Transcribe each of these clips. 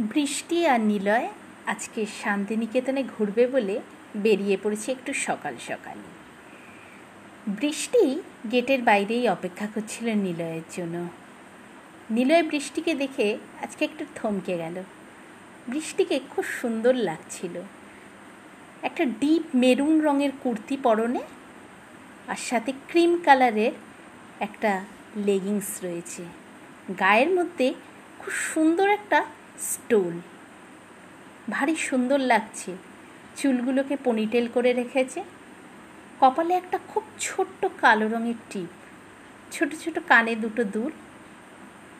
বৃষ্টি আর নিলয় আজকে শান্তিনিকেতনে ঘুরবে বলে বেরিয়ে পড়েছে একটু সকাল সকাল বৃষ্টি গেটের বাইরেই অপেক্ষা করছিল নিলয়ের জন্য। নিলয় বৃষ্টিকে দেখে আজকে একটু থমকে গেল। বৃষ্টিকে খুব সুন্দর লাগছিল। একটা ডিপ মেরুন রঙের কুর্তি পরনে আর সাথে ক্রিম কালারের একটা লেগিংস রয়েছে। গায়ের মধ্যে খুব সুন্দর একটা স্টোল। ভারী সুন্দর লাগছে। চুলগুলোকে পনিটেল করে রেখেছে। কপালে একটা খুব ছোট্ট কালো রঙের টিপ। ছোট ছোট কানে দুটো দুল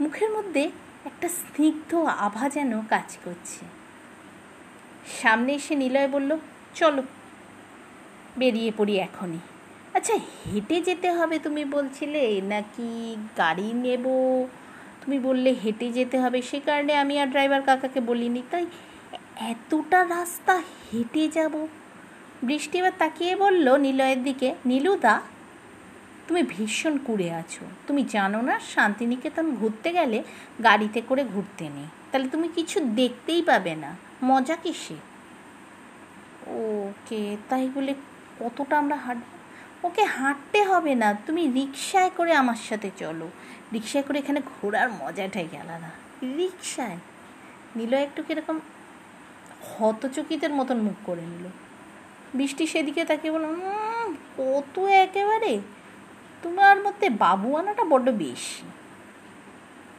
মুখের মধ্যে একটা স্নিগ্ধ আভা যেন কাজ করছে। সামনে এসে নিলয় বলল, চলো, বেরিয়ে পড়ি এখনই। আচ্ছা হেঁটে যেতে হবে তুমি বলছিলে, নাকি গাড়ি নেব? তুমি বললে হেঁটে যেতে হবে, সে কারণে আমি আর ড্রাইভার কাকাকে বলিনি। তাই এতটা রাস্তা হেঁটে যাব? বৃষ্টি এবার তাকিয়ে বলল নিলয়ের দিকে, নীলুদা, তুমি ভীষণ কুড়ে আছো। তুমি জানো না শান্তিনিকেতন ঘুরতে গেলে গাড়িতে করে ঘুরতে নেই। তাহলে তুমি কিছু দেখতেই পাবে না। মজা কিসে ওকে, তাই বলে কতটা আমরা হাঁটব? ওকে হাঁটতে হবে না, তুমি রিক্সায় করে আমার সাথে চলো। রিক্সায় করে এখানে ঘোরার মজাটাই আলাদা। রিক্সায় নিল একটু কীরকম হতচকিতের মতন মুখ করে নিল। বৃষ্টি সেদিকে তাকে বলল কত একেবারে। তোমার মধ্যে বাবু আনাটা বড্ড বেশি।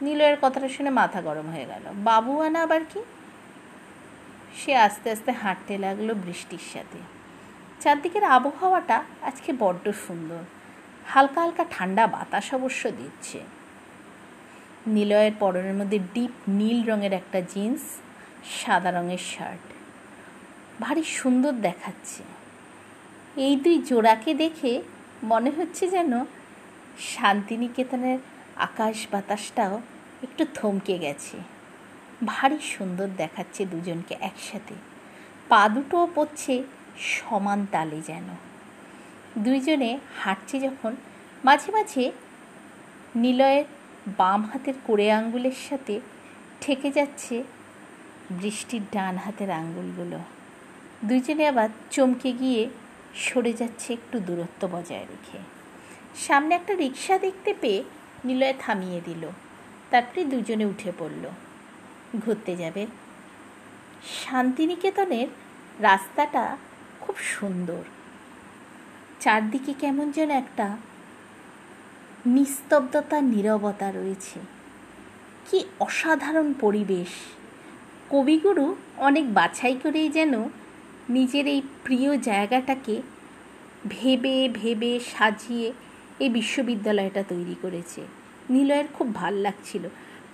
নীলয়ের কথাটা শুনে মাথা গরম হয়ে গেল। বাবু আনা আবার কি? সে আস্তে আস্তে হাঁটতে লাগল বৃষ্টির সাথে। চারদিকের আবহাওয়াটা আজকে বড্ড সুন্দর। হালকা হালকা ঠান্ডা বাতাস অবশ্য দিচ্ছে। নিলয়ের পরনের মধ্যে ডিপ নীল রঙের একটা জিন্স, সাদা রঙের শার্ট। ভারী সুন্দর দেখাচ্ছে। এই দুই জোড়াকে দেখে মনে হচ্ছে যেন শান্তিনিকেতনের আকাশ বাতাসটাও একটু থমকে গেছে। ভারী সুন্দর দেখাচ্ছে দুজনকে একসাথে। পা দুটোও পড়ছে সমান তালে যেন। দুইজনে হাঁটছে যখন মাঝে মাঝে নিলয়ের বাম হাতের কোড়ে আঙ্গুলের সাথে ঠেকে যাচ্ছে বৃষ্টির ডান হাতের আঙ্গুলগুলো। দুইজনে আবার চমকে গিয়ে সরে যাচ্ছে একটু দূরত্ব বজায় রেখে। সামনে একটা রিক্সা দেখতে পেয়ে নিলয় থামিয়ে দিল। তারপরে দুজনে উঠে পড়ল। ঘুরতে যাবে। শান্তিনিকেতনের রাস্তাটা খুব সুন্দর। চারদিকে কেমন যেন একটা নিস্তব্ধতা, নীরবতা রয়েছে। কি অসাধারণ পরিবেশ। কবিগুরু অনেক বাছাই করেই যেন নিজের এই প্রিয় জায়গাটাকে ভেবে ভেবে সাজিয়ে এই বিশ্ববিদ্যালয়টা তৈরি করেছে। নিলয়ের খুব ভালো লাগছিল।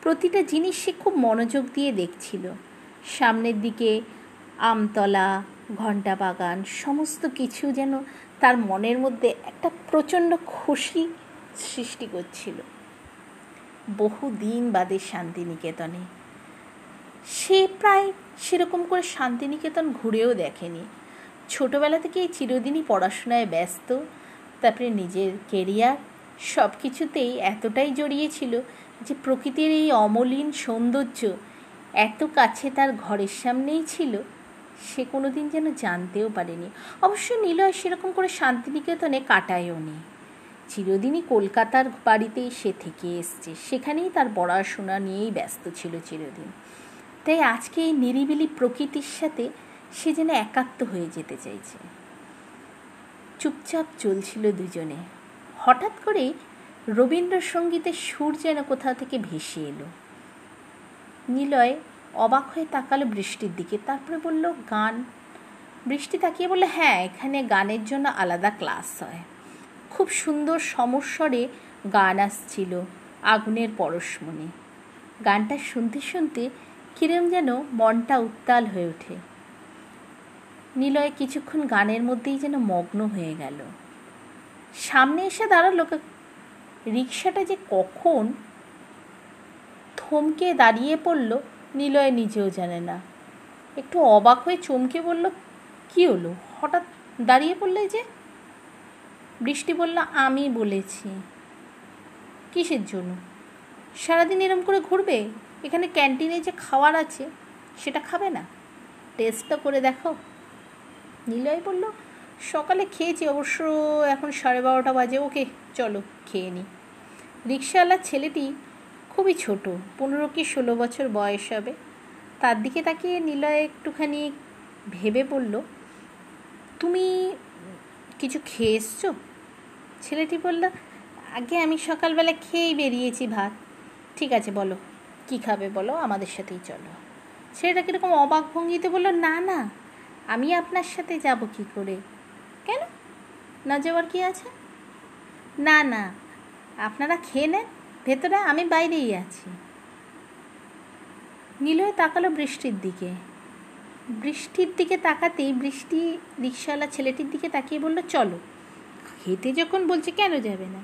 প্রতিটা জিনিস সে খুব মনোযোগ দিয়ে দেখছিল। সামনের দিকে আমতলা ঘণ্টা বাগান, সমস্ত কিছু যেন তার মনের মধ্যে একটা প্রচণ্ড খুশি সৃষ্টি করছিল। বহু দিন বাদে শান্তিনিকেতনে। সে প্রায় সেরকম করে শান্তিনিকেতন ঘুরেও দেখেনি। ছোটোবেলা থেকেই চিরদিনই পড়াশোনায় ব্যস্ত, তারপরে নিজের কেরিয়ার সব কিছুতেই এতটাই জড়িয়েছিল যে প্রকৃতির এই অমলিন সৌন্দর্য এত কাছে তার ঘরের সামনেই ছিল সে কোনো দিন যেন জানতেও পারেনি। অবশ্য নিলয় সেরকম করে শান্তিনিকেতনে কাটায়ও নি। চিরদিনই কলকাতার বাড়িতেই সে থেকে এসছে। সেখানেই তার পড়াশোনা নিয়েই ব্যস্ত ছিল চিরদিন। তাই আজকে এই নিরিবিলি প্রকৃতির সাথে সে যেন একাত্ম হয়ে যেতে চাইছে। চুপচাপ চলছিল দুজনে। হঠাৎ করে রবীন্দ্রসঙ্গীতের সুর যেন কোথাও থেকে ভেসে এলো। নিলয় অবাক হয়ে তাকালো বৃষ্টির দিকে। তারপরে বলল, গান? বৃষ্টি তাকিয়ে বলল হ্যাঁ এখানে গানের জন্য আলাদা ক্লাস হয়। খুব সুন্দর সমস্বরে গান আসছিল, আগুনের পরশমণি। গানটা শুনতে শুনতে কিরম যেন মনটা উত্তাল হয়ে ওঠে। নিলয় কিছুক্ষণ গানের মধ্যেই যেন মগ্ন হয়ে গেল। সামনে এসে দাঁড়াল রিক্সাটা যে কখন থমকে দাঁড়িয়ে পড়ল নিলয় নিজেও জানে না। একটু অবাক হয়ে চমকে বলল, কি হলো? হঠাৎ দাঁড়িয়ে পড়লে যে? বৃষ্টি বলল, আমি বলেছি। কিসের জন্য? সারাদিন এরম করে ঘুরবে? এখানে ক্যান্টিনে যে খাওয়ার আছে, সেটা খাবে না? টেস্টটা করে দেখো। নিলয় বলল, সকালে খেয়েছি অবশ্য, এখন সাড়ে বারোটা বাজে। ওকে, চলো, খেয়ে নিই রিক্সাওয়ালার ছেলেটি খুবই ছোট, পনেরো কি ষোলো বছর বয়স হবে। তার দিকে তাকিয়ে নিলয় একটুখানি ভেবে বলল, তুমি কিছু খেয়ে এসছো ছেলেটি বলল, আগে আমি সকালবেলা খেয়েই বেরিয়েছি ভাত। ঠিক আছে, বলো, কি খাবে বলো, আমাদের সাথেই চলো। ছেলেটা কীরকম অবাক ভঙ্গিতে বলল, না না, আমি আপনার সাথে যাব কি করে? কেন? না যাওয়ার কি আছে? না না, আপনারা খেয়ে নেন। ভেতরে আমি বাইরেই আছি। নীলয় তাকালো বৃষ্টির দিকে। বৃষ্টির দিকে তাকাতেই বৃষ্টি রিক্সাওয়ালা ছেলেটির দিকে তাকিয়ে বলল, চলো। খেতে যখন বলছে, কেন যাবে না?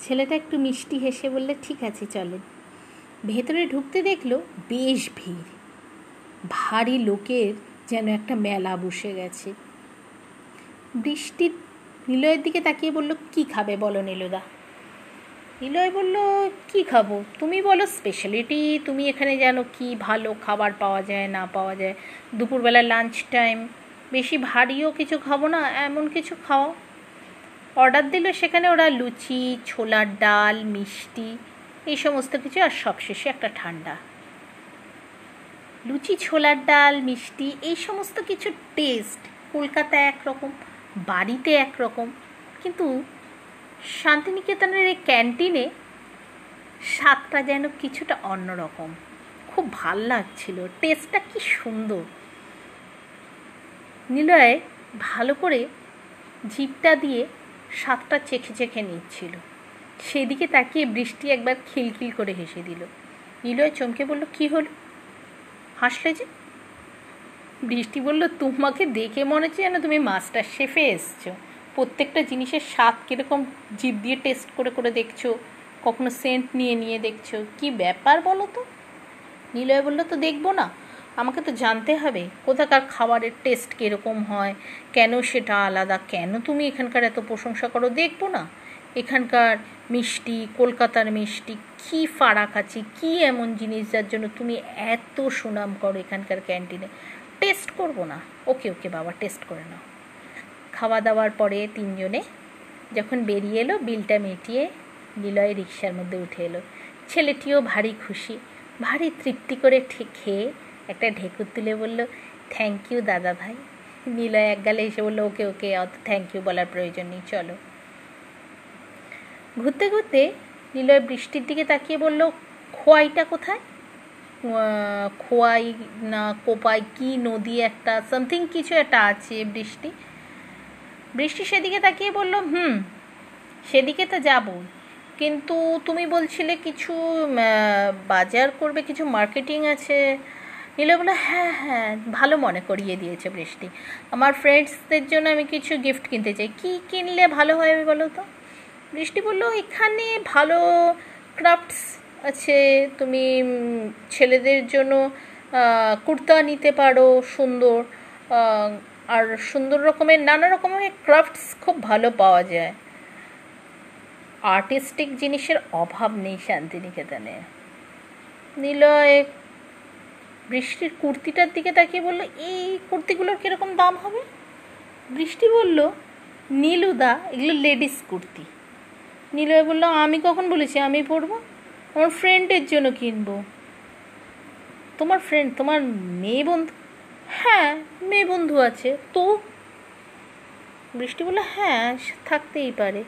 ছেলেটা একটু মিষ্টি হেসে বললে, ঠিক আছে চলেন ভেতরে ঢুকতে দেখল, বেশ ভিড়। ভারী লোকের যেন একটা মেলা বসে গেছে। বৃষ্টির নিলয়ের দিকে তাকিয়ে বলল, কি খাবে বলো, নীলদা? নিলয় বলল, কি খাব? তুমি বলো স্পেশালিটি তুমি এখানে জানো কি ভালো খাবার পাওয়া যায়, না পাওয়া যায়। দুপুরবেলা লাঞ্চ টাইম বেশি ভারীও কিছু খাব না, এমন কিছু খাও। অর্ডার দিল সেখানে ওরা লুচি, ছোলার ডাল, মিষ্টি, এই সমস্ত কিছু আর সবশেষে একটা ঠান্ডা। লুচি, ছোলার ডাল, মিষ্টি, এই সমস্ত কিছু টেস্ট কলকাতায় একরকম, বাড়িতে একরকম, কিন্তু শান্তিনিকেতনের এই ক্যান্টিনে স্বাদটা যেন কিছুটা অন্যরকম। খুব ভালো লাগছিল। টেস্টটা কি সুন্দর। নিলয় ভালো করে জিপটা দিয়ে স্বাদটা চেখে চেখে নিচ্ছিল। সেদিকে তাকিয়ে বৃষ্টি একবার খিলখিল করে হেসে দিল। নিলয় চমকে বলল, কি হলো? হাসলে যে? বৃষ্টি বলল, তোমাকে দেখে মনে হচ্ছে যেন তুমি মাস্টার শেফে এসছো। প্রত্যেকটা জিনিসের স্বাদ কীরকম জিভ দিয়ে টেস্ট করে করে দেখছ? কখনো সেন্ট নিয়ে নিয়ে দেখছ? কি ব্যাপার বলো তো? নিলয় বলল, তো দেখব না। আমাকে তো জানতে হবে কোথাকার খাবারের টেস্ট কীরকম হয়? কেন সেটা আলাদা? কেন তুমি এখানকার এত প্রশংসা করো? দেখব না। এখানকার মিষ্টি, কলকাতার মিষ্টি, কী ফারাক আছে? কী এমন জিনিস যার জন্য তুমি এত সুনাম করো এখানকার ক্যান্টিনে? টেস্ট করব না। ওকে ওকে বাবা, টেস্ট করে নাও। খাওয়া দাওয়ার পরে তিনজনে যখন বেরিয়ে এলো, বিলটা মেটিয়ে নিলয় রিক্সার মধ্যে উঠে এলো। ছেলেটিও ভারী খুশি, ভারী তৃপ্তি করে খেয়ে একটা ঢেকুর তুলে বলল থ্যাংক ইউ দাদা ভাই। নিলয় এক গালে এসে বলল, ওকে ওকে, অত থ্যাংক ইউ বলার প্রয়োজন নেই, চলো। ঘুরতে ঘুরতে নিলয় বৃষ্টির দিকে তাকিয়ে বলল, খোয়াইটা কোথায়? খোয়াই না, কোপাই কি নদী একটা সামথিং কিছু একটা আছে বৃষ্টি। বৃষ্টি সেদিকে তাকিয়ে বলল, হুম, সেদিকে তো যাব। কিন্তু তুমি বলছিলে কিছু বাজার করবে, কিছু মার্কেটিং আছে। নীলা বলে হ্যাঁ হ্যাঁ ভালো মনে করিয়ে দিয়েছে বৃষ্টি। আমার ফ্রেন্ডসদের জন্য আমি কিছু গিফট কিনতে চাই। কি কিনলে ভালো হয় আমি বলো তো? বৃষ্টি বলল, এখানে ভালো ক্রাফটস আছে। তুমি ছেলেদের জন্য কুর্তা নিতে পারো, সুন্দর আর সুন্দর রকমের নানা রকমের ক্রাফটস খুব ভালো পাওয়া যায়। আর্টিস্টিক জিনিসের অভাব নেই শান্তিনিকেতনে। নিলয়, বৃষ্টির কুর্তিটার দিকে তাকিয়ে বলল, এই কুর্তিগুলোর কীরকম দাম হবে? বৃষ্টি বলল, নীলুদা, এগুলো লেডিস কুর্তি। নীলয় বলল, আমি কখন বলেছি? আমি পরবো? আমার ফ্রেন্ডের জন্য কিনবো। তোমার ফ্রেন্ড তোমার মেয়ে বন্ধু হ্যাঁ মেয়ে বন্ধু আছে, তো? বৃষ্টি বলল হ্যাঁ থাকতেই পারে।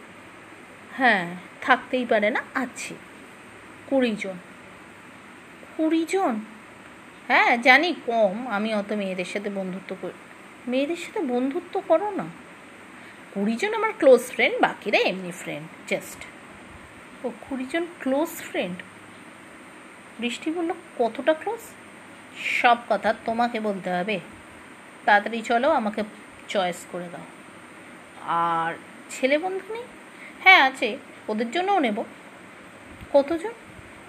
হ্যাঁ থাকতেই পারে না, আছে। কুড়ি জন। কুড়ি জন? হ্যাঁ জানি, কম। আমি অত মেয়েদের সাথে বন্ধুত্ব করি, মেয়েদের সাথে বন্ধুত্ব করো না। কুড়িজন আমার ক্লোজ ফ্রেন্ড বাকিরা এমনি ফ্রেন্ড জাস্ট ও কুড়িজন ক্লোজ ফ্রেন্ড বৃষ্টি বলল, কতটা ক্লোজ সব কথা তোমাকে বলতে হবে। তাড়াতাড়ি চলো, আমাকে চয়েস করে দাও। আর ছেলে বন্ধু নেই? হ্যাঁ আছে। ওদের জন্যও নেব। কতজন?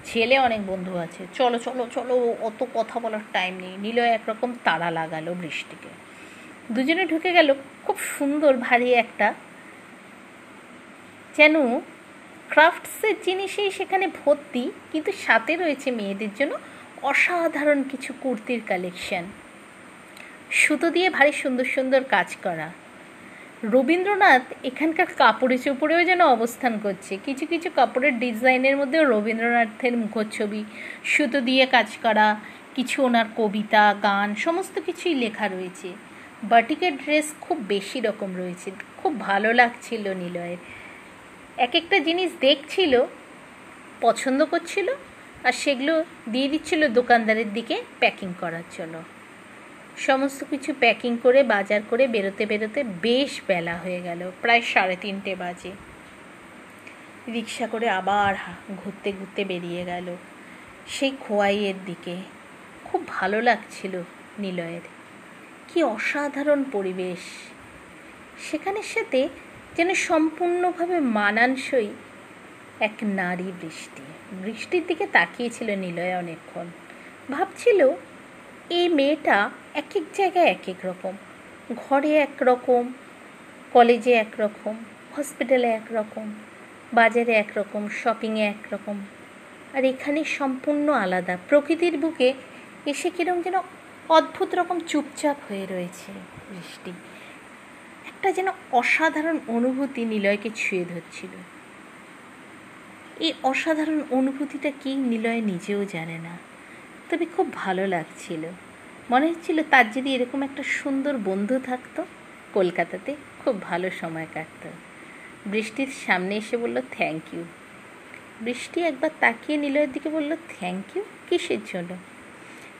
ছেলে অনেক বন্ধু আছে। চলো চলো চলো, অত কথা বলার টাইম নেই। নিলয় একরকম তাড়া লাগালো বৃষ্টিকে। দুজনে ঢুকে গেল খুব সুন্দর, ভারী একটা। যেন ক্রাফটসের জিনিসেই সেখানে ভর্তি, কিন্তু সাথে রয়েছে মেয়েদের জন্য অসাধারণ কিছু কুর্তির কালেকশন সুতো দিয়ে ভারী সুন্দর সুন্দর কাজ করা। রবীন্দ্রনাথ এখানকার কাপড়ে চোপড়েও যেন অবস্থান করছে। কিছু কিছু কাপড়ের ডিজাইনের মধ্যেও রবীন্দ্রনাথের মুখচ্ছবি, সুতো দিয়ে কাজ করা, কিছু ওনার কবিতা, গান, সমস্ত কিছুই লেখা রয়েছে। বাটিকের ড্রেস খুব বেশি রকম রয়েছে। খুব ভালো লাগছিল নিলয়ের। এক একটা জিনিস দেখছিল, পছন্দ করছিল আর সেগুলো দিয়ে দিচ্ছিল দোকানদারের দিকে প্যাকিং করার জন্য। সমস্ত কিছু প্যাকিং করে, বাজার করে বেরোতে বেরোতে বেশ বেলা হয়ে গেল, প্রায় সাড়ে তিনটে বাজে। রিক্সা করে আবার ঘুরতে ঘুরতে বেরিয়ে গেল। সেই খোয়াইয়ের দিকে। খুব ভালো লাগছিল নিলয়ের। কি অসাধারণ পরিবেশ। সেখানের সাথে যেন সম্পূর্ণভাবে মানানসই এক নারী বৃষ্টি। বৃষ্টির দিকে তাকিয়েছিল নিলয় অনেকক্ষণ। ভাবছিল, এই মেয়েটা এক এক জায়গায় এক এক রকম। ঘরে এক রকম কলেজে এক রকম হসপিটালে এক রকম বাজারে এক রকম শপিংয়ে এক রকম আর এখানে সম্পূর্ণ আলাদা। প্রকৃতির বুকে এসে কিরম যেন অদ্ভুত রকম চুপচাপ হয়ে রয়েছে বৃষ্টি। একটা যেন অসাধারণ অনুভূতি নিলয়কে ছুঁয়ে ধরছিল। এই অসাধারণ অনুভূতিটা কি নিলয় নিজেও জানে না। তবে খুব ভালো লাগছিল। মনে হচ্ছিল তার যদি এরকম একটা সুন্দর বন্ধু থাকতো, কলকাতাতে খুব ভালো সময় কাটত। বৃষ্টির সামনে এসে বলল থ্যাংক ইউ বৃষ্টি একবার তাকিয়ে নিলয়ের দিকে বলল থ্যাংক ইউ কিসের জন্য?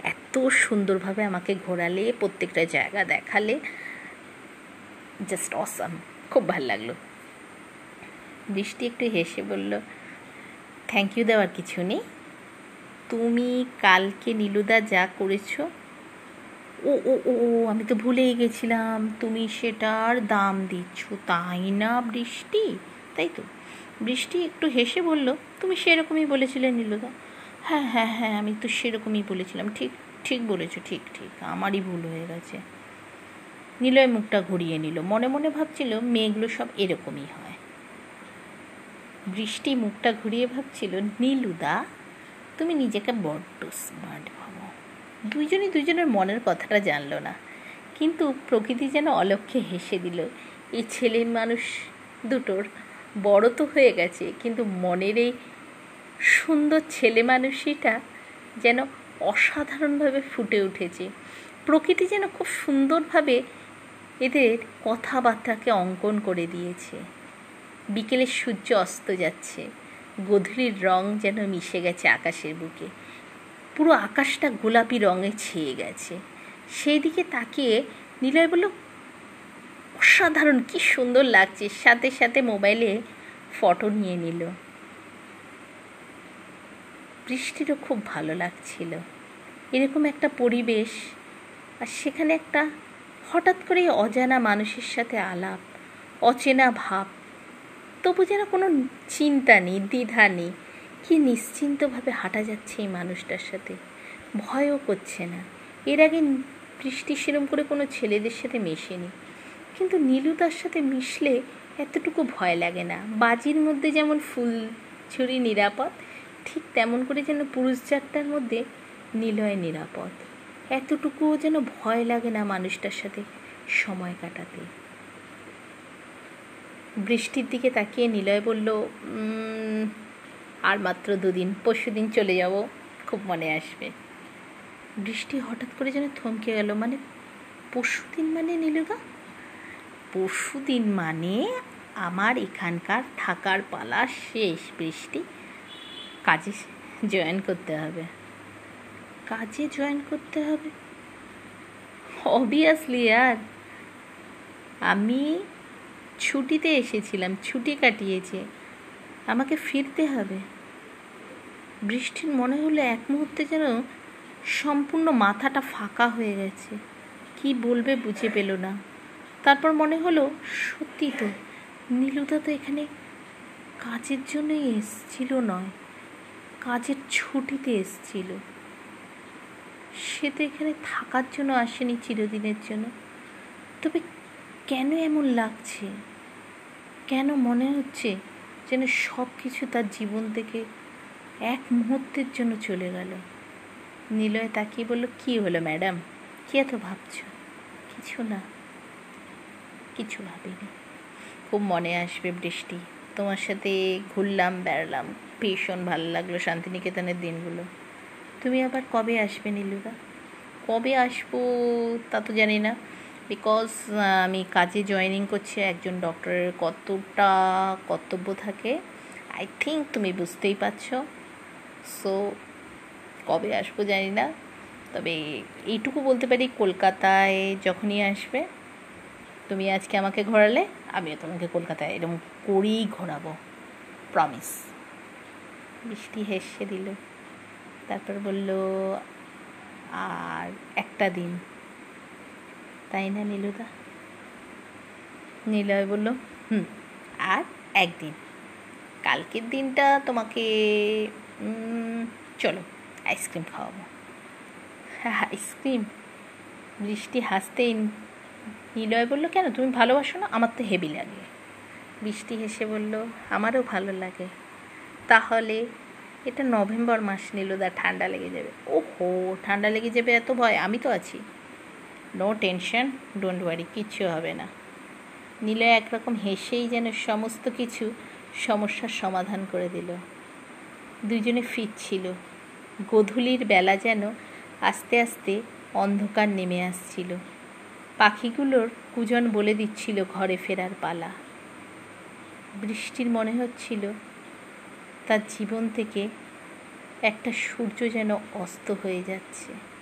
এত সুন্দরভাবে আমাকে ঘোরালে, প্রত্যেকটা জায়গা দেখালে জাস্ট অসাম খুব ভালো লাগল। বৃষ্টি একটু হেসে বলল থ্যাংক ইউ দেওয়ার কিছু নেই। তুমি কালকে নীলুদা যা করেছ ও ও ও, আমি তো ভুলেই গেছিলাম, তুমি সেটার দাম দিচ্ছ, তাই না বৃষ্টি? তাই তো। বৃষ্টি একটু হেসে বলল, তুমি সেরকমই বলেছিলে নীলুদা। হ্যাঁ হ্যাঁ হ্যাঁ আমি তো সেরকমই বলেছিলাম। ঠিক ঠিক বলেছ, ঠিক ঠিক, আমারই ভুল হয়ে গেছে। নিলয় মুখটা ঘুরিয়ে নিল। মনে মনে ভাবছিল, মেয়েগুলো সব এরকমই হয়। বৃষ্টি মুখটা ঘুরিয়ে ভাবছিল, নীলুদা, তুমি নিজেকে বড্ড স্মার্ট ভাবো। দুইজনই দুজনের মনের কথাটা জানলো না। কিন্তু প্রকৃতি যেন অলক্ষ্যে হেসে দিল এই ছেলে মানুষ দুটোর বড় তো হয়ে গেছে, কিন্তু মনের এই সুন্দর ছেলে মানুষইটা যেন অসাধারণভাবে ফুটে উঠেছে। প্রকৃতি যেন খুব সুন্দরভাবে এদের কথাবার্তাকে অঙ্কন করে দিয়েছে। বিকেলে সূর্য অস্ত যাচ্ছে। গধূলির রং যেন মিশে গেছে আকাশের বুকে। পুরো আকাশটা গোলাপি রঙে ছেয়ে গেছে। সেই দিকে তাকিয়ে নিলয় বলল, অসাধারণ, কি সুন্দর লাগছে। সাথে সাথে মোবাইলে ফটো নিয়ে নিল। বৃষ্টিরও খুব ভালো লাগছিল। এরকম একটা পরিবেশ আর সেখানে একটা হঠাৎ করেই অজানা মানুষের সাথে আলাপ, অচেনা ভাব। তবু যেন কোনো চিন্তা নেই, দ্বিধা নেই। কি নিশ্চিন্তভাবে হাঁটা যাচ্ছে এই মানুষটার সাথে? ভয়ও করছে না। এর আগে বৃষ্টি সেরম করে কোনো ছেলেদের সাথে মেশেনি। কিন্তু নীলু তার সাথে মিশলে এতটুকু ভয় লাগে না। বাজির মধ্যে যেমন ফুল ছুরি নিরাপদ, ঠিক তেমন করে যেন পুরুষ জাতটার মধ্যে নিলয় নিরাপদ। এতটুকুও যেন ভয় লাগে না মানুষটার সাথে সময় কাটাতে। বৃষ্টির দিকে তাকিয়ে নিলয় বলল আর মাত্র দুদিন, পরশু দিন চলে যাব, খুব মনে আসবে। বৃষ্টি হঠাৎ করে যেন থমকে গেল মানে পরশু দিন মানে নীলুদা পরশু দিন মানে আমার এখানকার থাকার পালা শেষ, বৃষ্টি। কাজে জয়েন করতে হবে। কাজে জয়েন করতে হবে? অবভিয়াসলি আর আমি ছুটিতে এসেছিলাম, ছুটি কাটিয়েছে। আমাকে ফিরতে হবে। বৃষ্টির মনে হলো এক মুহূর্তে যেন সম্পূর্ণ মাথাটা ফাঁকা হয়ে গেছে। কি বলবে বুঝে পেল না। তারপর মনে হলো, সত্যি তো, নীলুদা তো এখানে কাজের জন্যই এসছিল নয়, কাজের ছুটিতে এসছিল। সে তো এখানে থাকার জন্য আসেনি চিরদিনের জন্য। তবে কেন এমন লাগছে? কেন মনে হচ্ছে যেন সব কিছু তার জীবন থেকে এক মুহূর্তের জন্য চলে গেল? নিলয় তাকিয়ে বলল, কি হলো ম্যাডাম? কী এত ভাবছ? কিছু না। কিছু ভাবিনি। খুব মনে আসবে বৃষ্টি। তোমার সাথে ঘুরলাম, বেড়ালাম। ভীষণ ভালো লাগল শান্তিনিকেতনের দিনগুলো। তুমি আবার কবে আসবে নীলুদা? কবে আসব তা তো জানি না। বিকজ আমি কাজে জয়েনিং করছি একজন ডক্টরের কতটা কর্তব্য থাকে আই থিঙ্ক তুমি বুঝতেই পারছ। সো কবে আসব জানি না। তবে এইটুকু বলতে পারি, কলকাতায় যখনই আসবে, তুমি আজকে আমাকে ঘোরালে, আমিও তোমাকে কলকাতায় এরকম করেই ঘোরাবো প্রমিস বৃষ্টি হেসে দিল। তারপর বলল, আর একটা দিন। তাই না নীলুদা? নীলয় বলল, হুম, আর একদিন। কালকের দিনটা তোমাকে চলো, আইসক্রিম খাওয়াবো। হ্যাঁ আইসক্রিম? বৃষ্টি হাসতেই নিলয় বলল, কেন? তুমি ভালোবাসো না? আমার তো হেভি লাগে। বৃষ্টি হেসে বলল, আমারও ভালো লাগে। তাহলে এটা নভেম্বর মাস নীলদা ঠান্ডা লেগে যাবে। ওহো, ঠান্ডা লেগে যাবে এত ভয়? আমি তো আছি। নো টেনশন ডোন্ট ওয়ারি কিচ্ছু হবে না। নিলয় একরকম হেসেই যেন সমস্ত কিছু সমস্যার সমাধান করে দিল। দুজনে ফিরছিল। গোধূলির বেলা যেন আস্তে আস্তে অন্ধকার নেমে আসছিল। পাখিগুলোর কুজন বলে দিচ্ছিল ঘরে ফেরার পালা। বৃষ্টির মনে হচ্ছিল তার জীবন থেকে একটা সূর্য যেন অস্ত হয়ে যাচ্ছে।